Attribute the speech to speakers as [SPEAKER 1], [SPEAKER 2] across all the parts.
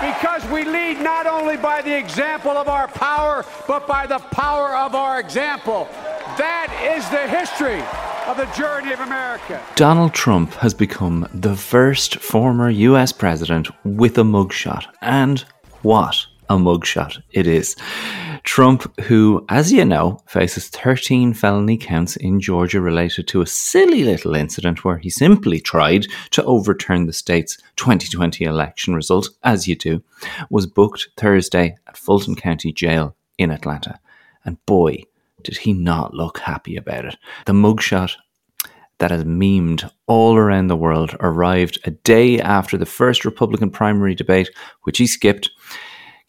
[SPEAKER 1] because we lead not only by the example of our power, but by the power of our example. That is the history of the journey of America.
[SPEAKER 2] Donald Trump has become the first former US president with a mugshot. And what a mugshot it is. Trump, who, as you know, faces 13 felony counts in Georgia related to a silly little incident where he simply tried to overturn the state's 2020 election result, as you do, was booked Thursday at Fulton County Jail in Atlanta. And boy, did he not look happy about it. The mugshot that has memed all around the world arrived a day after the first Republican primary debate, which he skipped.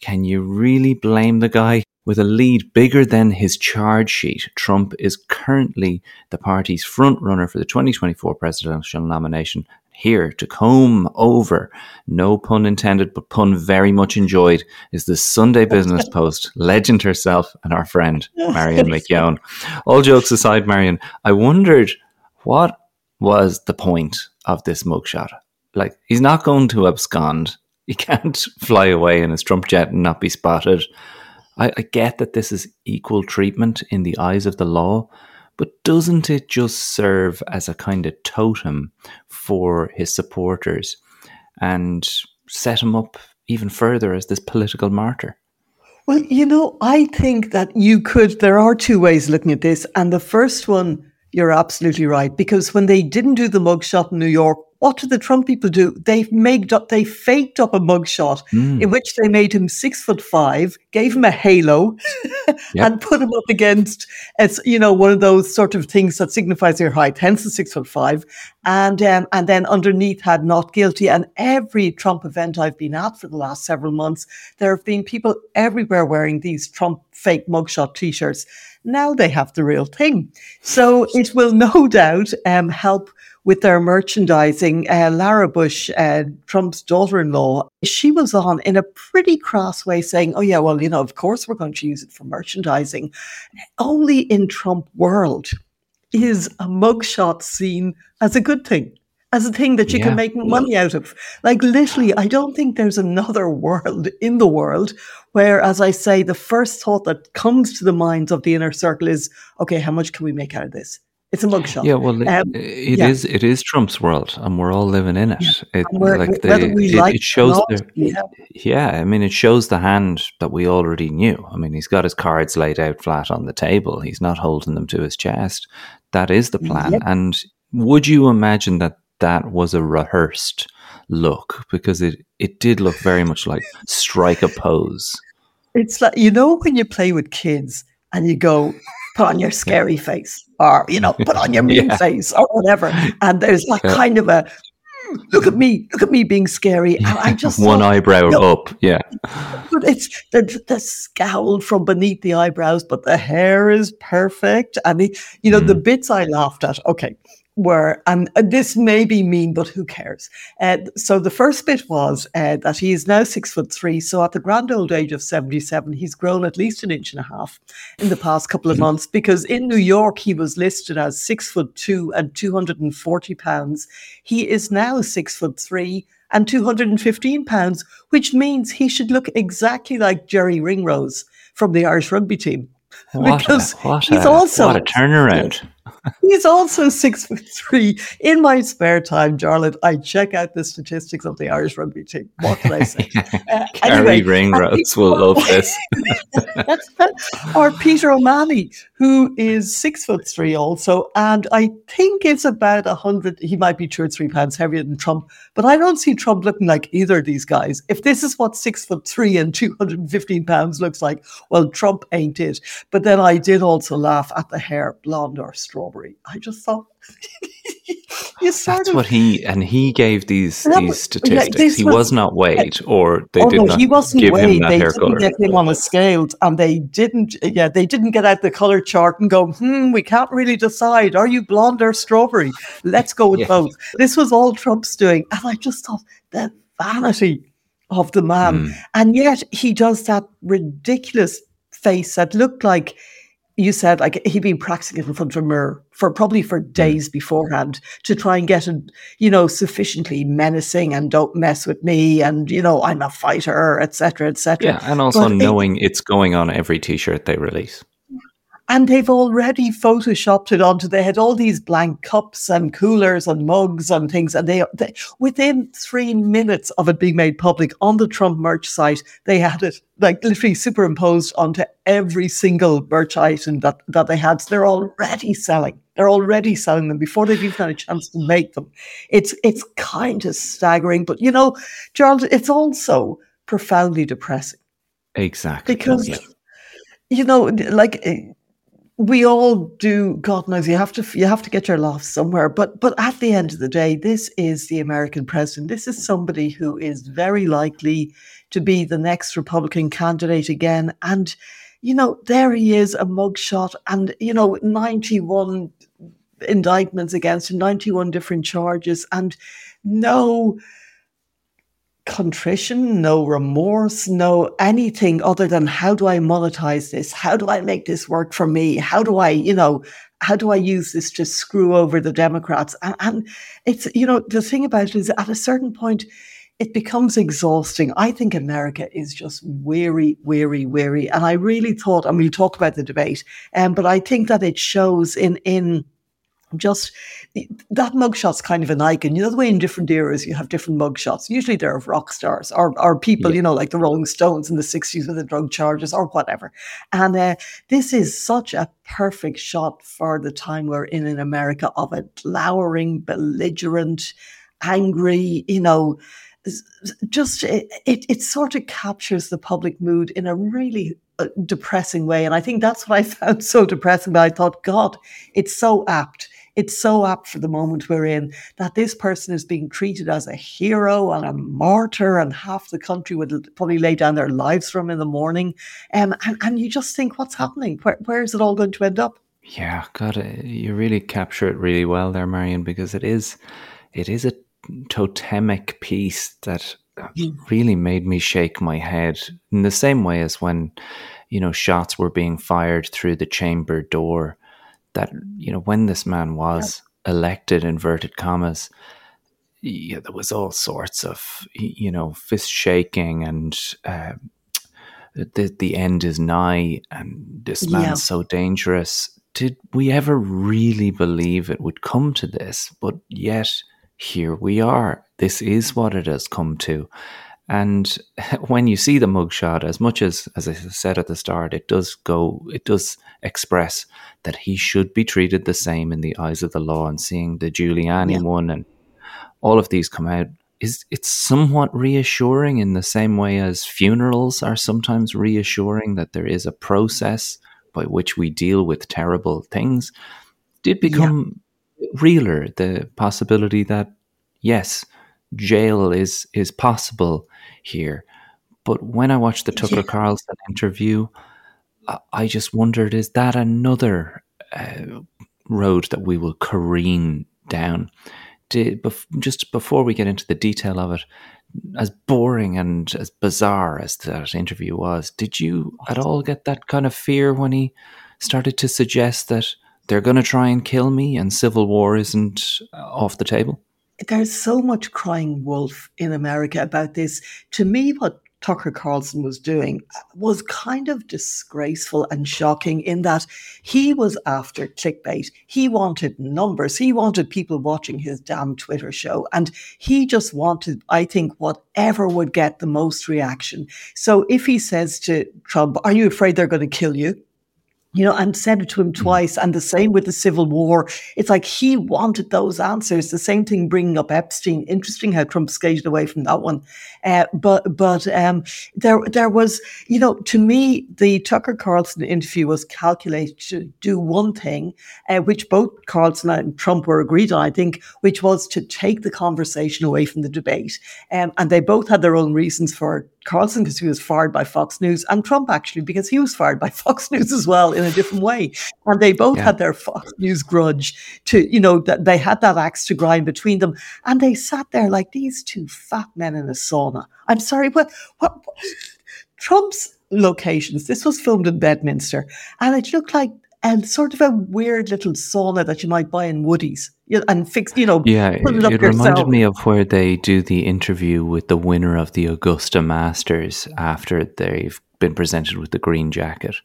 [SPEAKER 2] Can you really blame the guy? With a lead bigger than his charge sheet, Trump is currently the party's frontrunner for the 2024 presidential nomination. Here to comb over, no pun intended, but pun very much enjoyed, is the Sunday Business Post legend herself and our friend, Marion McKeone. All jokes aside, Marion, I wondered what was the point of this mugshot? Like, he's not going to abscond. He can't fly away in his Trump jet and not be spotted. I, I get that this is equal treatment in the eyes of the law, but doesn't it just serve as a kind of totem for his supporters and set him up even further as this political martyr?
[SPEAKER 3] Well, you know, I think that you could, there are two ways looking at this. And the first one, you're absolutely right, because when they didn't do the mugshot in New York, what did the Trump people do? They made up, they faked up a mugshot mm. in which they made him six foot five, gave him a halo, yep. and put him up against, it's you know one of those sort of things that signifies your height, hence the six foot five, and um, and then underneath had not guilty. And every Trump event I've been at for the last several months, there have been people everywhere wearing these Trump fake mugshot T-shirts. Now they have the real thing, so it will no doubt um, help with their merchandising. Uh, Laura Bush, uh, Trump's daughter in law, she was on in a pretty cross way saying, Oh, yeah, well, you know, of course we're going to use it for merchandising. Only in Trump world is a mugshot seen as a good thing. As a thing that you yeah. can make money out of. Like, literally, I don't think there's another world in the world where, as I say, the first thought that comes to the minds of the inner circle is, okay, how much can we make out of this? It's a mugshot.
[SPEAKER 2] Yeah, well, um, it yeah. is. It is Trump's world, and we're all living in it. Yeah. It, like the, it, like it, shows. The, yeah. yeah, I mean, it shows the hand that we already knew. I mean, he's got his cards laid out flat on the table. He's not holding them to his chest. That is the plan. Yep. And would you imagine that that was a rehearsed look? Because it it did look very much like strike a pose.
[SPEAKER 3] It's like you know when you play with kids and you go put on your scary face or, you know, put on your mean yeah. face or whatever. And there's like yeah. kind of a, hmm, look at me, look at me being scary. And I just
[SPEAKER 2] one thought, eyebrow up, yeah.
[SPEAKER 3] But it's the, the scowl from beneath the eyebrows, but the hair is perfect. And the, you know, mm. the bits I laughed at. Okay, were, and this may be mean, but who cares? Uh, so the first bit was uh, that he is now six foot three. So at the grand old age of 77, he's grown at least an inch and a half in the past couple of months because in New York, he was listed as six foot two and 240 pounds. He is now six foot three and 215 pounds, which means he should look exactly like Jerry Ringrose from the Irish rugby team.
[SPEAKER 2] What because a, he's a, also what a turnaround.
[SPEAKER 3] He's also six foot three. In my spare time, Jarlath, I check out the statistics of the Irish rugby team. What can I say?
[SPEAKER 2] Uh, Gary anyway, Ringrose will love this.
[SPEAKER 3] or Peter O'Mahony, who is six foot three also, and I think it's about a hundred. He might be two or three pounds heavier than Trump, but I don't see Trump looking like either of these guys. If this is what six foot three and two hundred and fifteen pounds looks like, well, Trump ain't it. But then I did also laugh at the hair, blonde or strawberry. I just thought.
[SPEAKER 2] That's of, what he and he gave these these statistics. Yeah, he was, was, not weighed, or they oh, did no, not he wasn't give weighed. him that
[SPEAKER 3] they
[SPEAKER 2] hair
[SPEAKER 3] didn't
[SPEAKER 2] color.
[SPEAKER 3] Get him on a scale, and they didn't. Yeah, they didn't get out the color chart and go, "Hmm, we can't really decide. Are you blonde or strawberry? Let's go with yeah. both." This was all Trump's doing, and I just thought the vanity of the man, mm. and yet he does that ridiculous face that looked like you said like he'd been practicing it in front of a mirror for probably for hmm. days beforehand to try and get it, you know, sufficiently menacing and don't mess with me and you know I'm a fighter, etc., etc.
[SPEAKER 2] Yeah, and also but knowing it, it's going on every T-shirt they release
[SPEAKER 3] and they've already photoshopped it onto they had all these blank cups and coolers and mugs and things and they, they, within three minutes of it being made public on the trump merch site they had it like literally superimposed onto every single merch item that, that they had. So they're already selling. They're already selling them before they've even had a chance to make them. It's it's kind of staggering but you know Jarlath it's also profoundly depressing.
[SPEAKER 2] Exactly.
[SPEAKER 3] Because yeah. you know like eh, we all do god knows you have to you have to get your laughs somewhere but but at the end of the day this is the american president. This is somebody who is very likely to be the next republican candidate again. And you know there he is a mugshot and you know 91 indictments against him 91 different charges and no contrition, no remorse, no anything other than how do I monetize this? How do I make this work for me? How do I, you know, how do I use this to screw over the Democrats? And, and it's, you know, the thing about it is at a certain point, it becomes exhausting. I think America is just weary, weary, weary. And I really thought, and we'll talk about the debate, um, but I think that it shows in, in, just that mugshot's kind of an icon. You know the way in different eras you have different mugshots. Usually they're of rock stars or, or people, yeah. you know, like the Rolling Stones in the 60s with the drug charges or whatever. And uh, this is such a perfect shot for the time we're in in America of a glowering, belligerent, angry, you know, just it, it, it sort of captures the public mood in a really uh, depressing way. And I think that's what I found so depressing. But I thought, God, it's so apt it's so apt for the moment we're in that this person is being treated as a hero and a martyr, and half the country would probably lay down their lives for him in the morning. Um, and, and you just think, what's happening? Where, where is it all going to end up?
[SPEAKER 2] Yeah, God, uh, you really capture it really well there, Marion, because it is, it is a totemic piece that really made me shake my head in the same way as when, you know, shots were being fired through the chamber door that you know when this man was yeah. elected inverted commas yeah, there was all sorts of you know fist shaking and uh, the the end is nigh and this man's yeah. so dangerous did we ever really believe it would come to this but yet here we are this is what it has come to and when you see the mugshot, as much as as I said at the start, it does go, it does express that he should be treated the same in the eyes of the law. And seeing the Giuliani yeah. one and all of these come out is it's somewhat reassuring in the same way as funerals are sometimes reassuring that there is a process by which we deal with terrible things. Did become yeah. realer the possibility that yes, jail is is possible here. But when I watched the Tucker yeah. Carlson interview, I just wondered: is that another uh, road that we will careen down? Did, bef- just before we get into the detail of it, as boring and as bizarre as that interview was, did you at all get that kind of fear when he started to suggest that they're going to try and kill me and civil war isn't off the table?
[SPEAKER 3] There's so much crying wolf in America about this. To me, what Tucker Carlson was doing was kind of disgraceful and shocking in that he was after clickbait. He wanted numbers. He wanted people watching his damn Twitter show. And he just wanted, I think, whatever would get the most reaction. So if he says to Trump, Are you afraid they're going to kill you? You know, and said it to him twice. And the same with the Civil War. It's like he wanted those answers. The same thing bringing up Epstein. Interesting how Trump skated away from that one. Uh, but but um, there there was, you know, to me, the Tucker Carlson interview was calculated to do one thing, uh, which both Carlson and Trump were agreed on, I think, which was to take the conversation away from the debate. Um, and they both had their own reasons for Carlson because he was fired by Fox News, and Trump actually because he was fired by Fox News as well in a different way. And they both yeah. had their Fox News grudge to, you know, that they had that axe to grind between them. And they sat there like these two fat men in a sauna. I'm sorry, what, what, what Trump's locations, this was filmed in Bedminster, and it looked like and sort of a weird little sauna that you might buy in Woodies and fix, you know,
[SPEAKER 2] yeah, it, it reminded me of where they do the interview with the winner of the Augusta Masters after they've been presented with the green jacket.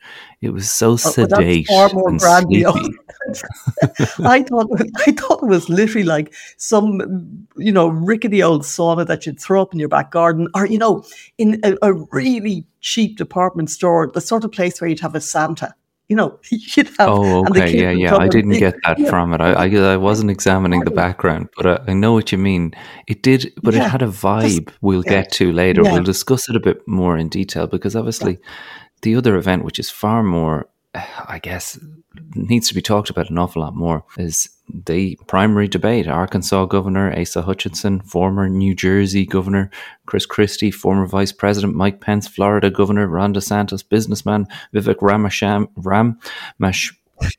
[SPEAKER 2] It was so oh, sedate far more and grandiose.
[SPEAKER 3] I thought I thought it was literally like some you know rickety old sauna that you'd throw up in your back garden, or you know, in a, a really cheap department store, the sort of place where you'd have a Santa you know, you'd have.
[SPEAKER 2] Oh, okay, yeah, yeah. I didn't get that yeah. from it. I, I, I wasn't examining the background, but I, I, know what you mean. It did, but yeah. it had a vibe. We'll yeah. get to later. We'll discuss it a bit more in detail because obviously, the other event, which is far more, I guess, needs to be talked about an awful lot more, is the primary debate. Arkansas Governor Asa Hutchinson, former New Jersey Governor Chris Christie, former Vice President Mike Pence, Florida Governor Ron DeSantis, businessman Vivek Ramasham, Ram, Mash,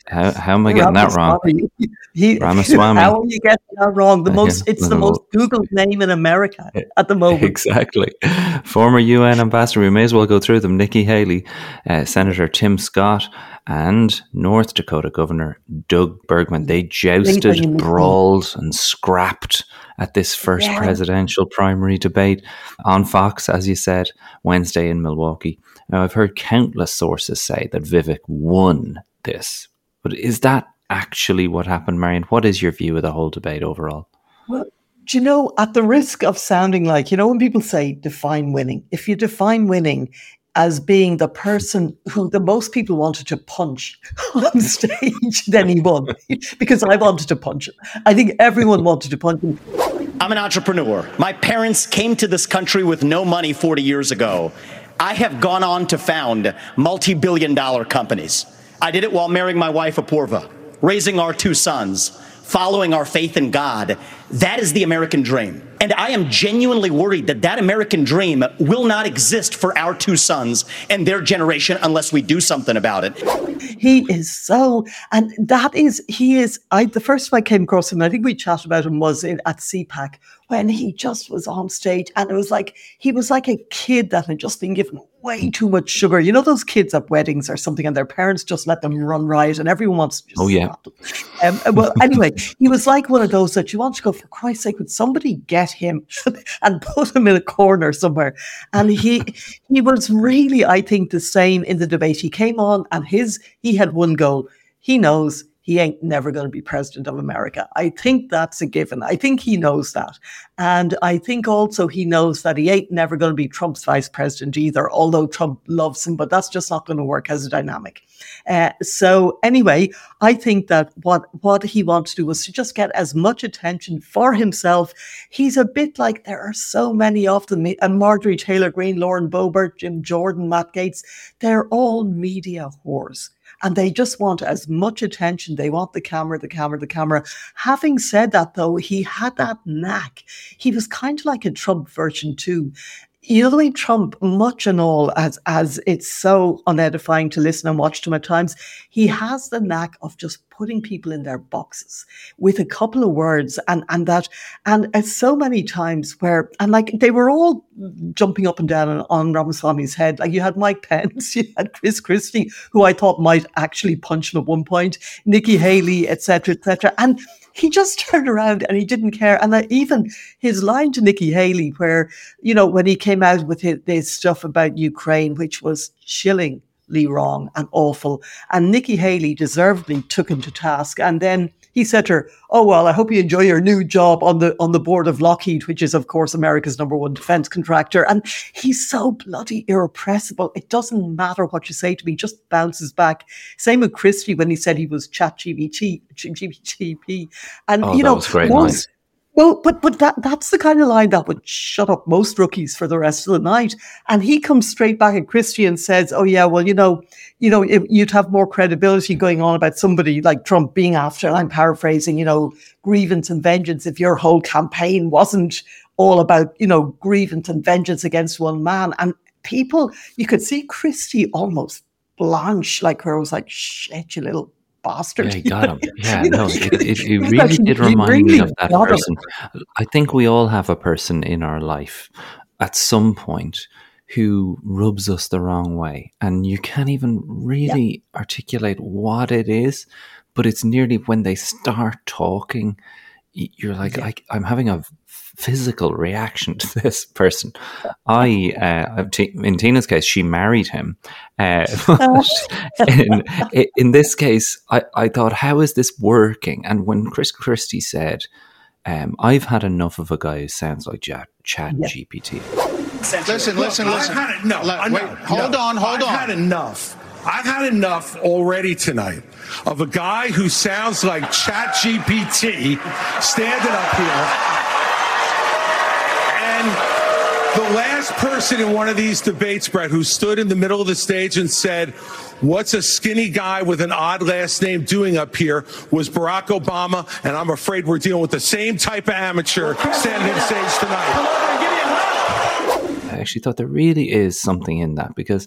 [SPEAKER 2] how, how am I getting that wrong?
[SPEAKER 3] He, Ramaswamy. How are you getting that wrong? The most it's the most Googled name in America at the moment.
[SPEAKER 2] Exactly. Former UN ambassador. We may as well go through them. Nikki Haley, uh, Senator Tim Scott, and North Dakota Governor Doug Burgum. They jousted, brawled, and scrapped at this first yeah. presidential primary debate on Fox, as you said, Wednesday in Milwaukee. Now, I've heard countless sources say that Vivek won this, but is that actually what happened, Marion? What is your view of the whole debate overall?
[SPEAKER 3] Well, do you know, at the risk of sounding like, you know, when people say define winning, if you define winning as being the person who the most people wanted to punch on stage, then he won because I wanted to punch him. I think everyone wanted to punch him.
[SPEAKER 4] I'm an entrepreneur. My parents came to this country with no money 40 years ago. I have gone on to found multi billion dollar companies. I did it while marrying my wife, Apurva, raising our two sons following our faith in God. That is the American dream. And I am genuinely worried that that American dream will not exist for our two sons and their generation unless we do something about it.
[SPEAKER 3] He is so, and that is, he is, I, the first time I came across him, I think we chatted about him was in, at CPAC when he just was on stage and it was like, he was like a kid that had just been given way too much sugar. You know those kids at weddings or something, and their parents just let them run riot, and everyone wants to.
[SPEAKER 2] oh yeah.
[SPEAKER 3] Um, uh, well, anyway, he was like one of those that you want to go for Christ's sake. Would somebody get him and put him in a corner somewhere? And he he was really, I think, the same in the debate. He came on, and his he had one goal. He knows he ain't never going to be president of America. I think that's a given. I think he knows that. And I think also he knows that he ain't never going to be Trump's vice president either, although Trump loves him, but that's just not going to work as a dynamic. Uh, so anyway, I think that what, what he wants to do was to just get as much attention for himself. He's a bit like there are so many of them, and Marjorie Taylor Greene, Lauren Boebert, Jim Jordan, Matt Gaetz, they're all media whores and they just want as much attention. They want the camera, the camera, the camera. Having said that, though, he had that knack. He was kind of like a Trump version too you know the way Trump, much and all, as as it's so unedifying to listen and watch to him at times, he has the knack of just putting people in their boxes with a couple of words, and and that, and it's so many times where, and like they were all jumping up and down on, on Ramaswamy's head. Like you had Mike Pence, you had Chris Christie, who I thought might actually punch him at one point, Nikki Haley, etc., etc., and he just turned around and he didn't care. And uh, even his line to Nikki Haley, where, you know, when he came out with his, his stuff about Ukraine, which was chillingly wrong and awful, and Nikki Haley deservedly took him to task. And then He said to her, "Oh well, I hope you enjoy your new job on the on the board of Lockheed, which is of course America's number one defense contractor." And he's so bloody irrepressible. It doesn't matter what you say to me; just bounces back. Same with Christie when he said he was Chat GBT, GBTP, and
[SPEAKER 2] Oh,
[SPEAKER 3] you know once-
[SPEAKER 2] line.
[SPEAKER 3] Well, but but that that's the kind of line that would shut up most rookies for the rest of the night. And he comes straight back at Christie and says, "Oh yeah, well you know, you know, if you'd have more credibility going on about somebody like Trump being after." I'm paraphrasing, you know, grievance and vengeance. If your whole campaign wasn't all about you know grievance and vengeance against one man, and people, you could see Christie almost blanch, like it was like, "Shit, you little." Bastard.
[SPEAKER 2] Yeah, he got him. Yeah,
[SPEAKER 3] You know,
[SPEAKER 2] no, it, it, it really did remind me of that
[SPEAKER 3] got him.
[SPEAKER 2] person. I think we all have a person in our life at some point who rubs us the wrong way, and you can't even really articulate what it is, but it's nearly when they start talking, you're like, I, I'm having a physical reaction to this person. I, uh, in Tina's case, she married him. Uh, in, in this case, I, I thought, how is this working? And when Chris Christie said, um, I've had enough of a guy who sounds like Chat, Chat GPT.
[SPEAKER 5] Listen, listen,
[SPEAKER 6] I've
[SPEAKER 5] listen.
[SPEAKER 6] had it. No,
[SPEAKER 5] Let-
[SPEAKER 6] I-
[SPEAKER 5] wait, hold
[SPEAKER 6] no.
[SPEAKER 5] on, hold
[SPEAKER 6] I've
[SPEAKER 5] on.
[SPEAKER 6] had enough. I've had enough already tonight of a guy who sounds like Chat GPT standing up here. And the last person in one of these debates, Bret, who stood in the middle of the stage and said, What's a skinny guy with an odd last name doing up here was Barack Obama. And I'm afraid we're dealing with the same type of amateur standing on stage tonight.
[SPEAKER 2] I actually thought there really is something in that because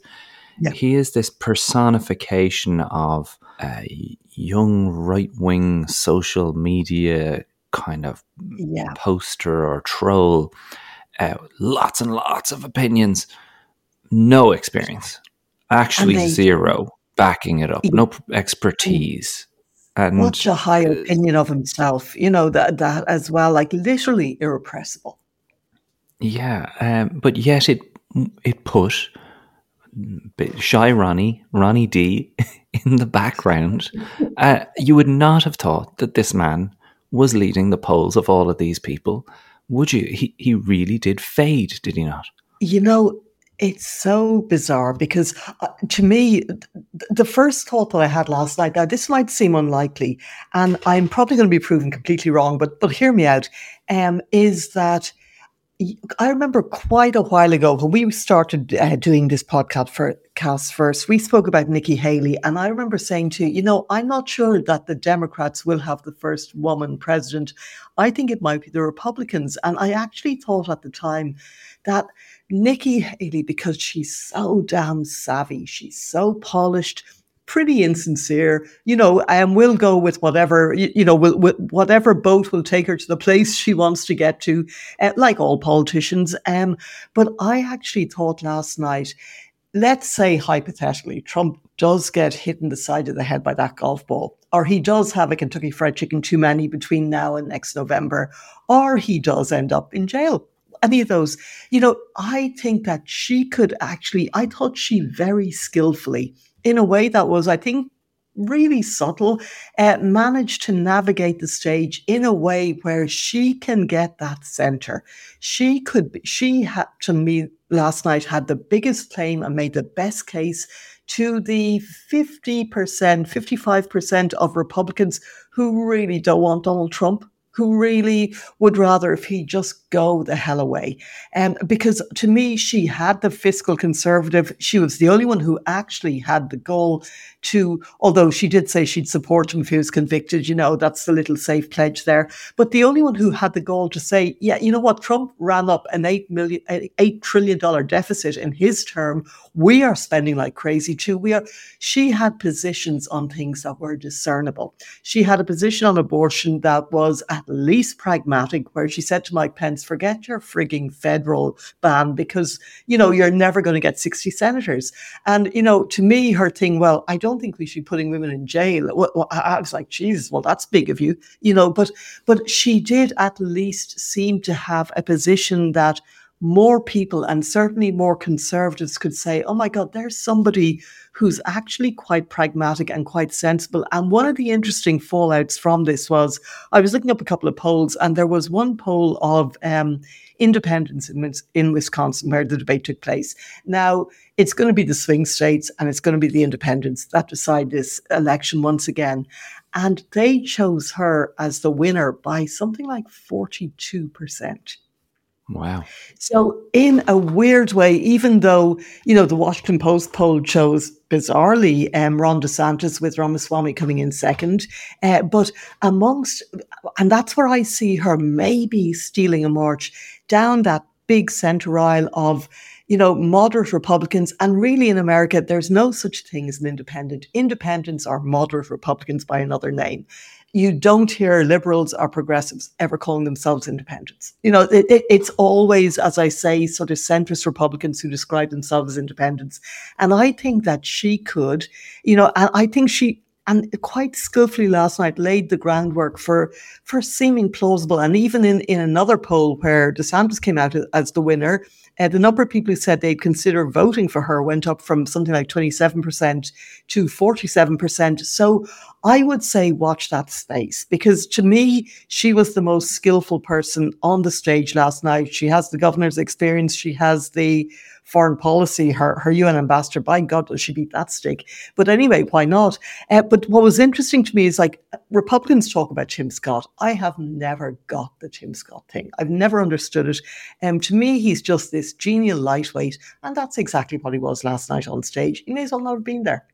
[SPEAKER 2] he is this personification of a young right wing social media kind of
[SPEAKER 3] Yeah.
[SPEAKER 2] poster or troll. Uh, lots and lots of opinions, no experience, actually
[SPEAKER 3] they-
[SPEAKER 2] zero backing it up, no expertise. And
[SPEAKER 3] Such a high opinion of himself, you know, that that as well, like literally irrepressible.
[SPEAKER 2] Yeah, um, but yet it it put shy Ronnie, Ronnie D, in the background. Uh, you would not have thought that this man was leading the polls of all of these people, would you? He he really did fade, did he not?
[SPEAKER 3] You know, it's so bizarre because uh, to me, th- the first thought that I had last night, now this might seem unlikely, and I'm probably going to be proven completely wrong, but but hear me out, um, is that I remember quite a while ago when we started uh, doing this podcast for cast first, we spoke about Nikki Haley, and I remember saying to you, you know, I'm not sure that the Democrats will have the first woman president. I think it might be the Republicans, and I actually thought at the time that Nikki Haley, because she's so damn savvy, she's so polished, pretty insincere, you know, and we'll go with whatever, you, you know, will, will, whatever boat will take her to the place she wants to get to, uh, like all politicians. Um, but I actually thought last night, let's say hypothetically, Trump does get hit in the side of the head by that golf ball, or he does have a Kentucky Fried Chicken too many between now and next November, or he does end up in jail. Any of those, you know, I think that she could actually, I thought she very skillfully, in a way that was, I think, really subtle, uh, managed to navigate the stage in a way where she can get that center. She could, be, she had to me last night had the biggest claim and made the best case to the 50%, 55% of Republicans who really don't want Donald Trump who really would rather if he just go the hell away. Um, because to me, she had the fiscal conservative. She was the only one who actually had the goal to, although she did say she'd support him if he was convicted, you know, that's the little safe pledge there. But the only one who had the goal to say, yeah, you know what, Trump ran up an eight million, eight trillion dollar deficit in his term. We are spending like crazy too. We are. She had positions on things that were discernible. She had a position on abortion that was at least pragmatic, where she said to Mike Pence, forget your frigging federal ban because, you know, you're never going to get 60 senators. And, you know, to me, her thing, well, I don't think we should be putting women in jail. Well, I was like, Jesus, well, that's big of you, you know, but, but she did at least seem to have a position that more people and certainly more conservatives could say, oh my God, there's somebody who's actually quite pragmatic and quite sensible. And one of the interesting fallouts from this was I was looking up a couple of polls, and there was one poll of um, independents in, in Wisconsin where the debate took place. Now, it's going to be the swing states and it's going to be the independents that decide this election once again. And they chose her as the winner by something like 42%.
[SPEAKER 2] Wow.
[SPEAKER 3] So, in a weird way, even though, you know, the Washington Post poll shows bizarrely um, Ron DeSantis with Ramaswamy coming in second, uh, but amongst, and that's where I see her maybe stealing a march down that big center aisle of, you know, moderate Republicans. And really in America, there's no such thing as an independent. Independents are moderate Republicans by another name you don't hear liberals or progressives ever calling themselves independents. You know, it, it, it's always, as I say, sort of centrist Republicans who describe themselves as independents. And I think that she could, you know, and I think she, and quite skillfully last night laid the groundwork for for seeming plausible. And even in, in another poll where DeSantis came out as the winner, uh, the number of people who said they'd consider voting for her went up from something like 27% to 47%. So I would say watch that space because to me, she was the most skillful person on the stage last night. She has the governor's experience, she has the foreign policy, her, her UN ambassador. By God, does she beat that stick? But anyway, why not? Uh, but what was interesting to me is like Republicans talk about Tim Scott. I have never got the Tim Scott thing. I've never understood it. Um, to me, he's just this genial lightweight, and that's exactly what he was last night on stage. He may as well not have been there.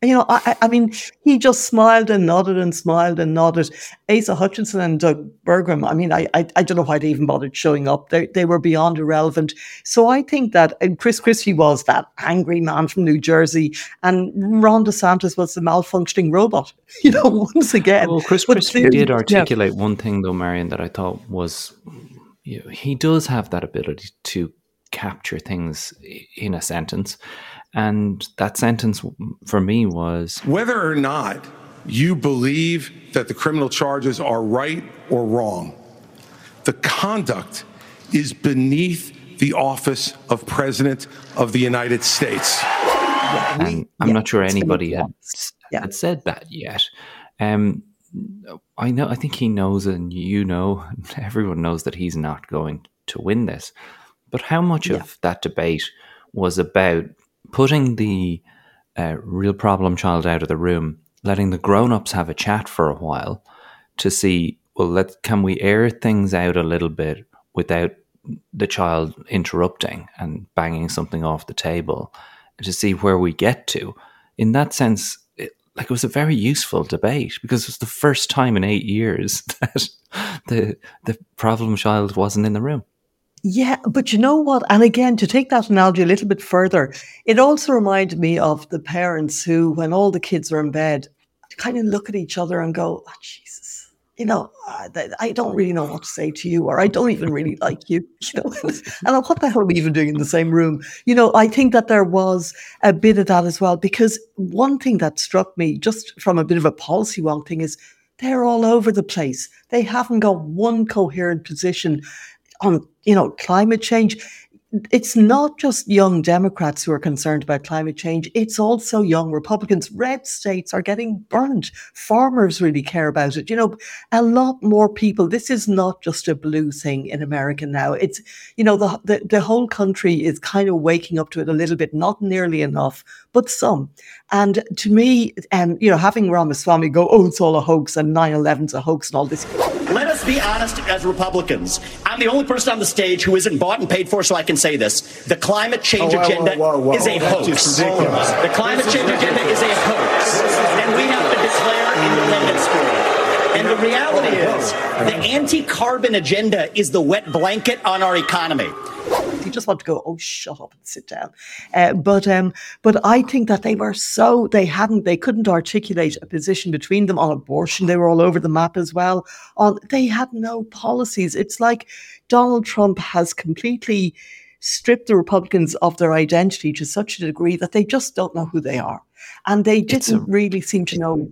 [SPEAKER 3] You know, I, I mean, he just smiled and nodded and smiled and nodded. Asa Hutchinson and Doug Burgum, I mean, I, I, I don't know why they even bothered showing up. They, they were beyond irrelevant. So I think that Chris Christie was that angry man from New Jersey, and Ron DeSantis was the malfunctioning robot. You know, once again.
[SPEAKER 2] Well, Chris Christie did articulate yeah. one thing, though, Marion, that I thought was you know, he does have that ability to capture things in a sentence. And that sentence for me was
[SPEAKER 6] whether or not you believe that the criminal charges are right or wrong, the conduct is beneath the office of President of the United States.
[SPEAKER 2] And I'm yeah, not sure anybody had, yeah. had, said that yet. Um, I know. I think he knows, and you know, everyone knows that he's not going to win this. But how much yeah. of that debate was about putting the uh, real problem child out of the room, letting the grown ups have a chat for a while to see, well, let can we air things out a little bit without the child interrupting and banging something off the table to see where we get to. In that sense, it, like it was a very useful debate because it was the first time in eight years that the the problem child wasn't in the room.
[SPEAKER 3] Yeah, but you know what? And again, to take that analogy a little bit further, it also reminded me of the parents who, when all the kids are in bed, kind of look at each other and go, oh, Jesus, you know, uh, I don't really know what to say to you, or I don't even really like you. you know? and what the hell are we even doing in the same room? You know, I think that there was a bit of that as well, because one thing that struck me, just from a bit of a policy wonk thing, is they're all over the place. They haven't got one coherent position on you know climate change it's not just young Democrats who are concerned about climate change. It's also young Republicans. Red states are getting burnt. Farmers really care about it. You know, a lot more people. This is not just a blue thing in America now. It's, you know, the, the, the whole country is kind of waking up to it a little bit, not nearly enough, but some. And to me, um, you know, having Ramaswamy go, oh, it's all a hoax and 9 11's a hoax and all this.
[SPEAKER 4] Let be honest as Republicans. I'm the only person on the stage who isn't bought and paid for, so I can say this. The climate change oh, whoa, agenda whoa, whoa, is a hoax. The climate change agenda is a hoax. And we have to declare independence for it. And the reality is, the anti carbon agenda is the wet blanket on our economy.
[SPEAKER 3] You just want to go, oh, shut up and sit down. Uh, but um, but I think that they were so they hadn't they couldn't articulate a position between them on abortion. They were all over the map as well. On they had no policies. It's like Donald Trump has completely stripped the Republicans of their identity to such a degree that they just don't know who they are. And they didn't a, really seem to know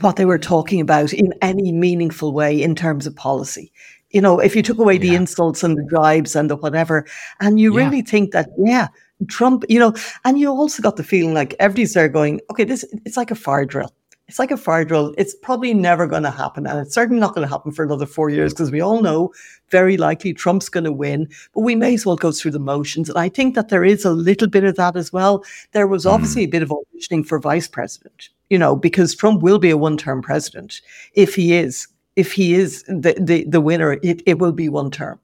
[SPEAKER 3] what they were talking about in any meaningful way in terms of policy. You know, if you took away the insults and the jibes and the whatever, and you
[SPEAKER 2] Yeah.
[SPEAKER 3] really think that, yeah, Trump, you know, and you also got the feeling like everybody's there going, okay, this it's like a fire drill. It's like a fire drill. It's probably never going to happen. And it's certainly not going to happen for another four years because we all know very likely Trump's going to win. But we may as well go through the motions. And I think that there is a little bit of that as well. There was hmm. obviously a bit of auditioning for vice president, you know, because Trump will be a one term president if he is. If he is the, the, the winner, it, it will be one term.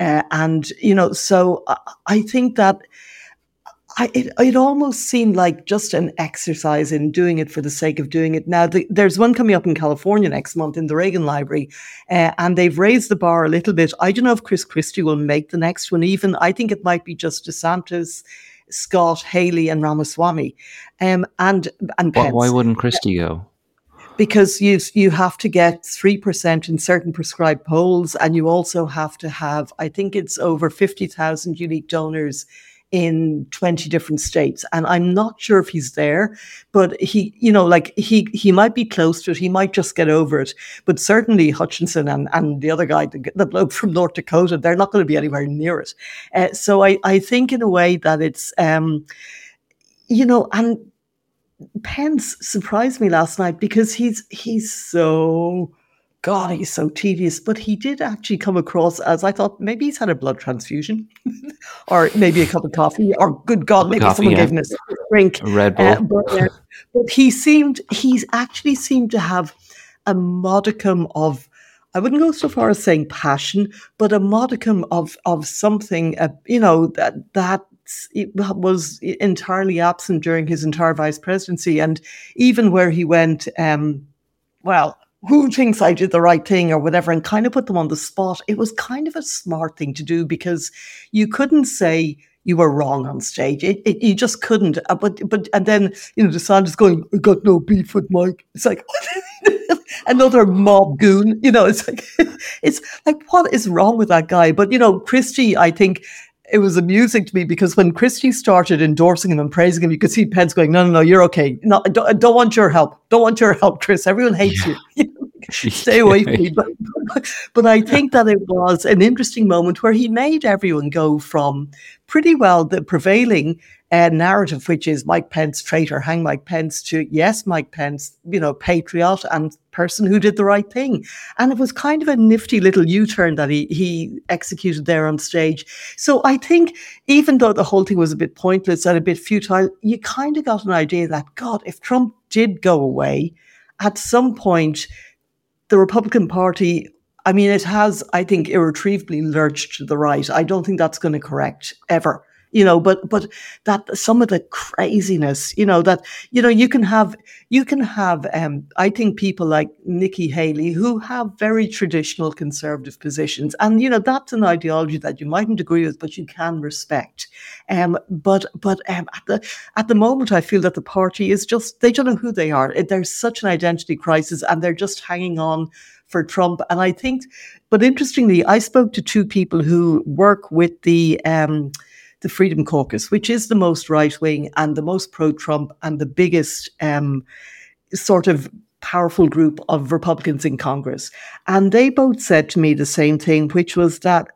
[SPEAKER 3] Uh, and, you know, so I, I think that I, it, it almost seemed like just an exercise in doing it for the sake of doing it. Now, the, there's one coming up in California next month in the Reagan Library, uh, and they've raised the bar a little bit. I don't know if Chris Christie will make the next one, even. I think it might be just DeSantis, Scott, Haley, and Ramaswamy. Um, and and Pence
[SPEAKER 2] why wouldn't Christie go?
[SPEAKER 3] Because you you have to get three percent in certain prescribed polls, and you also have to have I think it's over fifty thousand unique donors in 20 different states. And i'm not sure if he's there but he you know like he he might be close to it. He might just get over it. But certainly hutchinson and and the other guy the, the bloke from north dakota they're not going to be anywhere near it. Uh, so i i think in a way that it's um you know and Pence surprised me last night because he's he's so God, he's so tedious. But he did actually come across as I thought maybe he's had a blood transfusion, or maybe a cup of coffee, or good God, maybe
[SPEAKER 2] coffee,
[SPEAKER 3] someone
[SPEAKER 2] yeah.
[SPEAKER 3] gave him a drink.
[SPEAKER 2] A Red Bull.
[SPEAKER 3] Uh, but, uh, but he seemed he's actually seemed to have a modicum of I wouldn't go so far as saying passion, but a modicum of of something, uh, you know, that that it was entirely absent during his entire vice presidency, and even where he went, um, well, who thinks I did the right thing or whatever, and kind of put them on the spot. It was kind of a smart thing to do because you couldn't say you were wrong on stage. It, it you just couldn't. Uh, But but and then you know DeSantis going, I got no beef with Mike. It's like another mob goon. You know, it's like it's like what is wrong with that guy? But you know, Christie, I think it was amusing to me because when Christie started endorsing him and praising him, you could see Pence going, "No, no, no, you're okay. No, I don't, I don't want your help. Don't want your help, Chris. Everyone hates you. Stay away from me." But, but I think that it was an interesting moment where he made everyone go from pretty well the prevailing uh, narrative, which is Mike Pence traitor, hang Mike Pence, to yes, Mike Pence, you know, patriot and person who did the right thing. And it was kind of a nifty little U-turn that he he executed there on stage. So I think even though the whole thing was a bit pointless and a bit futile, you kind of got an idea that God, if Trump did go away, at some point the Republican Party, I mean, it has, I think, irretrievably lurched to the right. I don't think that's going to correct ever. You know, but but that some of the craziness, you know, that you know, you can have you can have um I think people like Nikki Haley who have very traditional conservative positions. And you know, that's an ideology that you mightn't agree with, but you can respect. Um but but um at the at the moment I feel that the party is just they don't know who they are. There's such an identity crisis and they're just hanging on for Trump. And I think, but interestingly, I spoke to two people who work with the um, the Freedom Caucus, which is the most right wing and the most pro Trump and the biggest um, sort of powerful group of Republicans in Congress. And they both said to me the same thing, which was that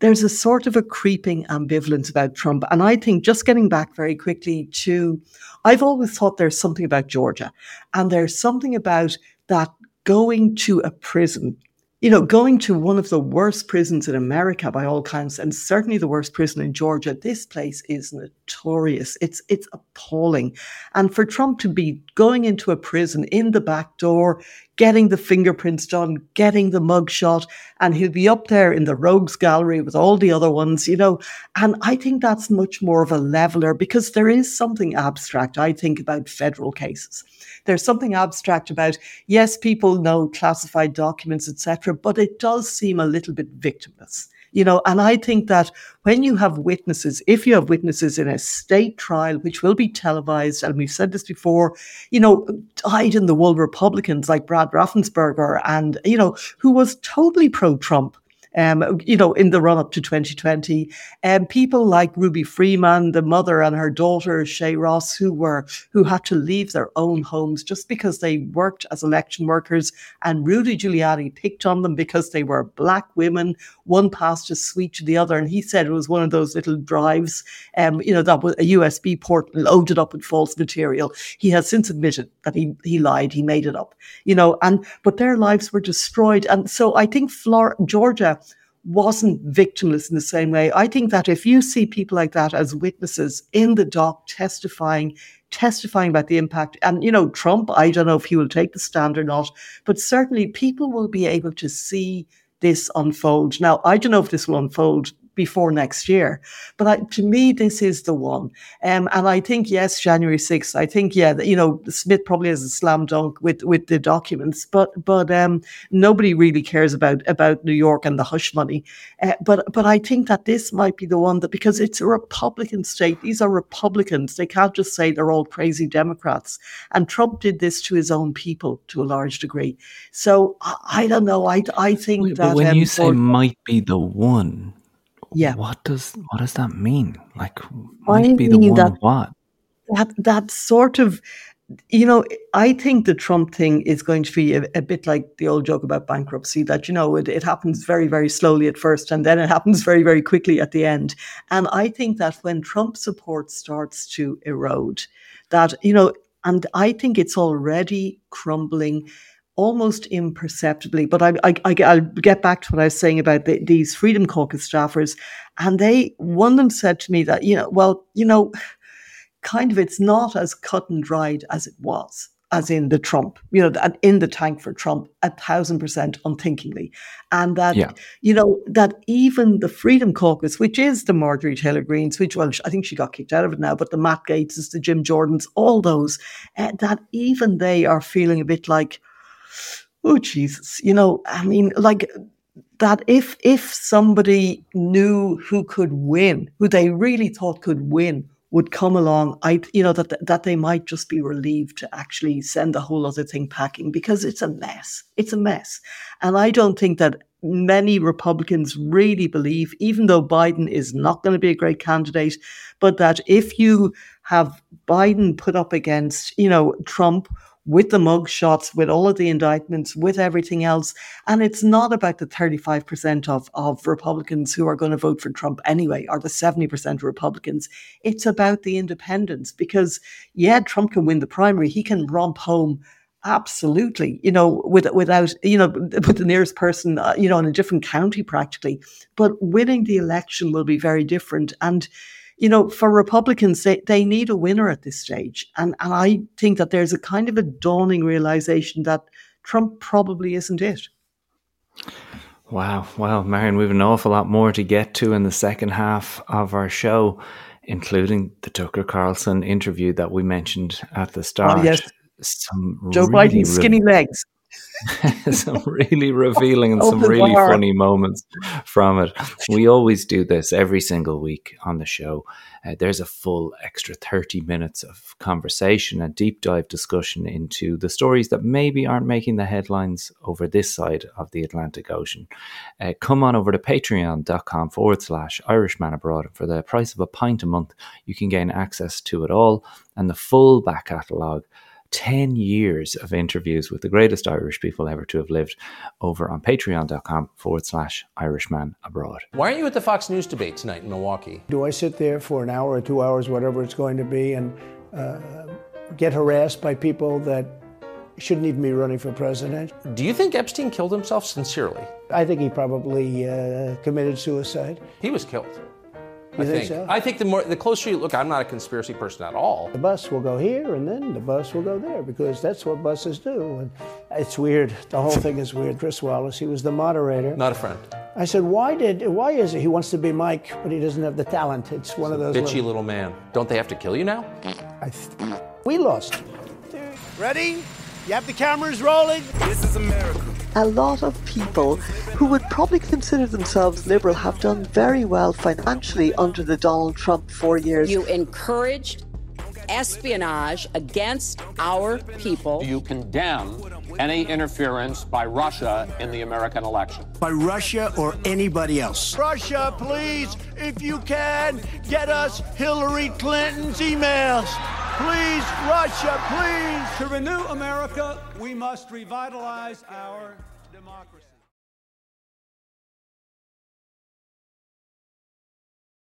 [SPEAKER 3] there's a sort of a creeping ambivalence about Trump. And I think just getting back very quickly to, I've always thought there's something about Georgia and there's something about that going to a prison you know, going to one of the worst prisons in America by all counts, and certainly the worst prison in Georgia, this place is notorious. It's it's appalling. And for Trump to be going into a prison in the back door, getting the fingerprints done, getting the mugshot, and he'll be up there in the rogues gallery with all the other ones, you know. And I think that's much more of a leveler because there is something abstract, I think, about federal cases there's something abstract about yes people know classified documents etc but it does seem a little bit victimless you know and i think that when you have witnesses if you have witnesses in a state trial which will be televised and we've said this before you know dyed in the wool republicans like brad raffensperger and you know who was totally pro trump um, you know, in the run up to 2020. Um, people like Ruby Freeman, the mother and her daughter, Shay Ross, who were, who had to leave their own homes just because they worked as election workers. And Rudy Giuliani picked on them because they were black women. One passed a sweet to the other. And he said it was one of those little drives, um, you know, that was a USB port loaded up with false material. He has since admitted that he, he lied, he made it up, you know, and, but their lives were destroyed. And so I think Flor- Georgia wasn't victimless in the same way. I think that if you see people like that as witnesses in the dock testifying, testifying about the impact, and you know, Trump, I don't know if he will take the stand or not, but certainly people will be able to see this unfold. Now, I don't know if this will unfold before next year. But I, to me, this is the one. Um, and I think, yes, January 6th, I think, yeah, you know, Smith probably has a slam dunk with, with the documents, but, but, um, nobody really cares about, about New York and the hush money. Uh, but, but I think that this might be the one that, because it's a Republican state, these are Republicans. They can't just say they're all crazy Democrats. And Trump did this to his own people to a large degree. So I, I don't know. I, I think
[SPEAKER 2] Wait,
[SPEAKER 3] that.
[SPEAKER 2] When
[SPEAKER 3] um,
[SPEAKER 2] you say might be the one,
[SPEAKER 3] yeah.
[SPEAKER 2] What does what does that mean? Like might be the one
[SPEAKER 3] that-
[SPEAKER 2] what?
[SPEAKER 3] that that sort of you know i think the trump thing is going to be a, a bit like the old joke about bankruptcy that you know it, it happens very very slowly at first and then it happens very very quickly at the end and i think that when trump support starts to erode that you know and i think it's already crumbling almost imperceptibly. But I, I, I, I'll get back to what I was saying about the, these Freedom Caucus staffers. And they, one of them said to me that, you know, well, you know, kind of it's not as cut and dried as it was. As in the Trump, you know, in the tank for Trump, a thousand percent unthinkingly. And that,
[SPEAKER 2] Yeah.
[SPEAKER 3] you know, that even the Freedom Caucus, which is the Marjorie Taylor Greenes, which, well, I think she got kicked out of it now, but the Matt Gaetzes, the Jim Jordans, all those, uh, that even they are feeling a bit like, oh Jesus, you know, I mean, like that if if somebody knew who could win, who they really thought could win, would come along, I you know that that they might just be relieved to actually send the whole other thing packing because it's a mess. It's a mess, and I don't think that many Republicans really believe, even though Biden is not going to be a great candidate, but that if you have Biden put up against, you know, Trump with the mug shots, with all of the indictments, with everything else. And it's not about the 35% of, of Republicans who are going to vote for Trump anyway, or the 70% of Republicans. It's about the independents because, yeah, Trump can win the primary. He can romp home. Absolutely, you know, with, without, you know, with the nearest person, uh, you know, in a different county practically. But winning the election will be very different. And, you know, for Republicans, they, they need a winner at this stage. And, and I think that there's a kind of a dawning realization that Trump probably isn't it.
[SPEAKER 2] Wow, well, Marion, we have an awful lot more to get to in the second half of our show, including the Tucker Carlson interview that we mentioned at the start.
[SPEAKER 3] Oh, yes.
[SPEAKER 2] Some
[SPEAKER 3] Joe
[SPEAKER 2] really
[SPEAKER 3] Biden's skinny legs.
[SPEAKER 2] some really revealing and some really
[SPEAKER 3] bar.
[SPEAKER 2] funny moments from it. We always do this every single week on the show. Uh, there's a full extra 30 minutes of conversation and deep dive discussion into the stories that maybe aren't making the headlines over this side of the Atlantic Ocean. Uh, come on over to patreon.com forward slash Irishman Abroad. And for the price of a pint a month, you can gain access to it all and the full back catalogue 10 years of interviews with the greatest Irish people ever to have lived over on patreon.com forward slash Irishman abroad.
[SPEAKER 7] Why aren't you at the Fox News debate tonight in Milwaukee?
[SPEAKER 8] Do I sit there for an hour or two hours, whatever it's going to be, and uh, get harassed by people that shouldn't even be running for president?
[SPEAKER 7] Do you think Epstein killed himself sincerely?
[SPEAKER 8] I think he probably uh, committed suicide.
[SPEAKER 7] He was killed.
[SPEAKER 8] You
[SPEAKER 7] I
[SPEAKER 8] think
[SPEAKER 7] think.
[SPEAKER 8] so?
[SPEAKER 7] I think the more the closer you look, I'm not a conspiracy person at all.
[SPEAKER 8] The bus will go here and then the bus will go there because that's what buses do. And it's weird. The whole thing is weird. Chris Wallace, he was the moderator.
[SPEAKER 7] Not a friend.
[SPEAKER 8] I said, why did, why is it he wants to be Mike, but he doesn't have the talent? It's one of those.
[SPEAKER 7] Bitchy
[SPEAKER 8] little-
[SPEAKER 7] little man. Don't they have to kill you now?
[SPEAKER 8] I th- we lost.
[SPEAKER 5] Ready? You have the cameras rolling? This is America.
[SPEAKER 3] A lot of people who would probably consider themselves liberal have done very well financially under the Donald Trump four years.
[SPEAKER 9] You encouraged
[SPEAKER 10] espionage against our people.
[SPEAKER 11] Do you condemn any interference by Russia in the American election?
[SPEAKER 5] By Russia or anybody else. Russia, please, if you can, get us Hillary Clinton's emails. Please, Russia, please.
[SPEAKER 12] To renew America, we must revitalize our democracy.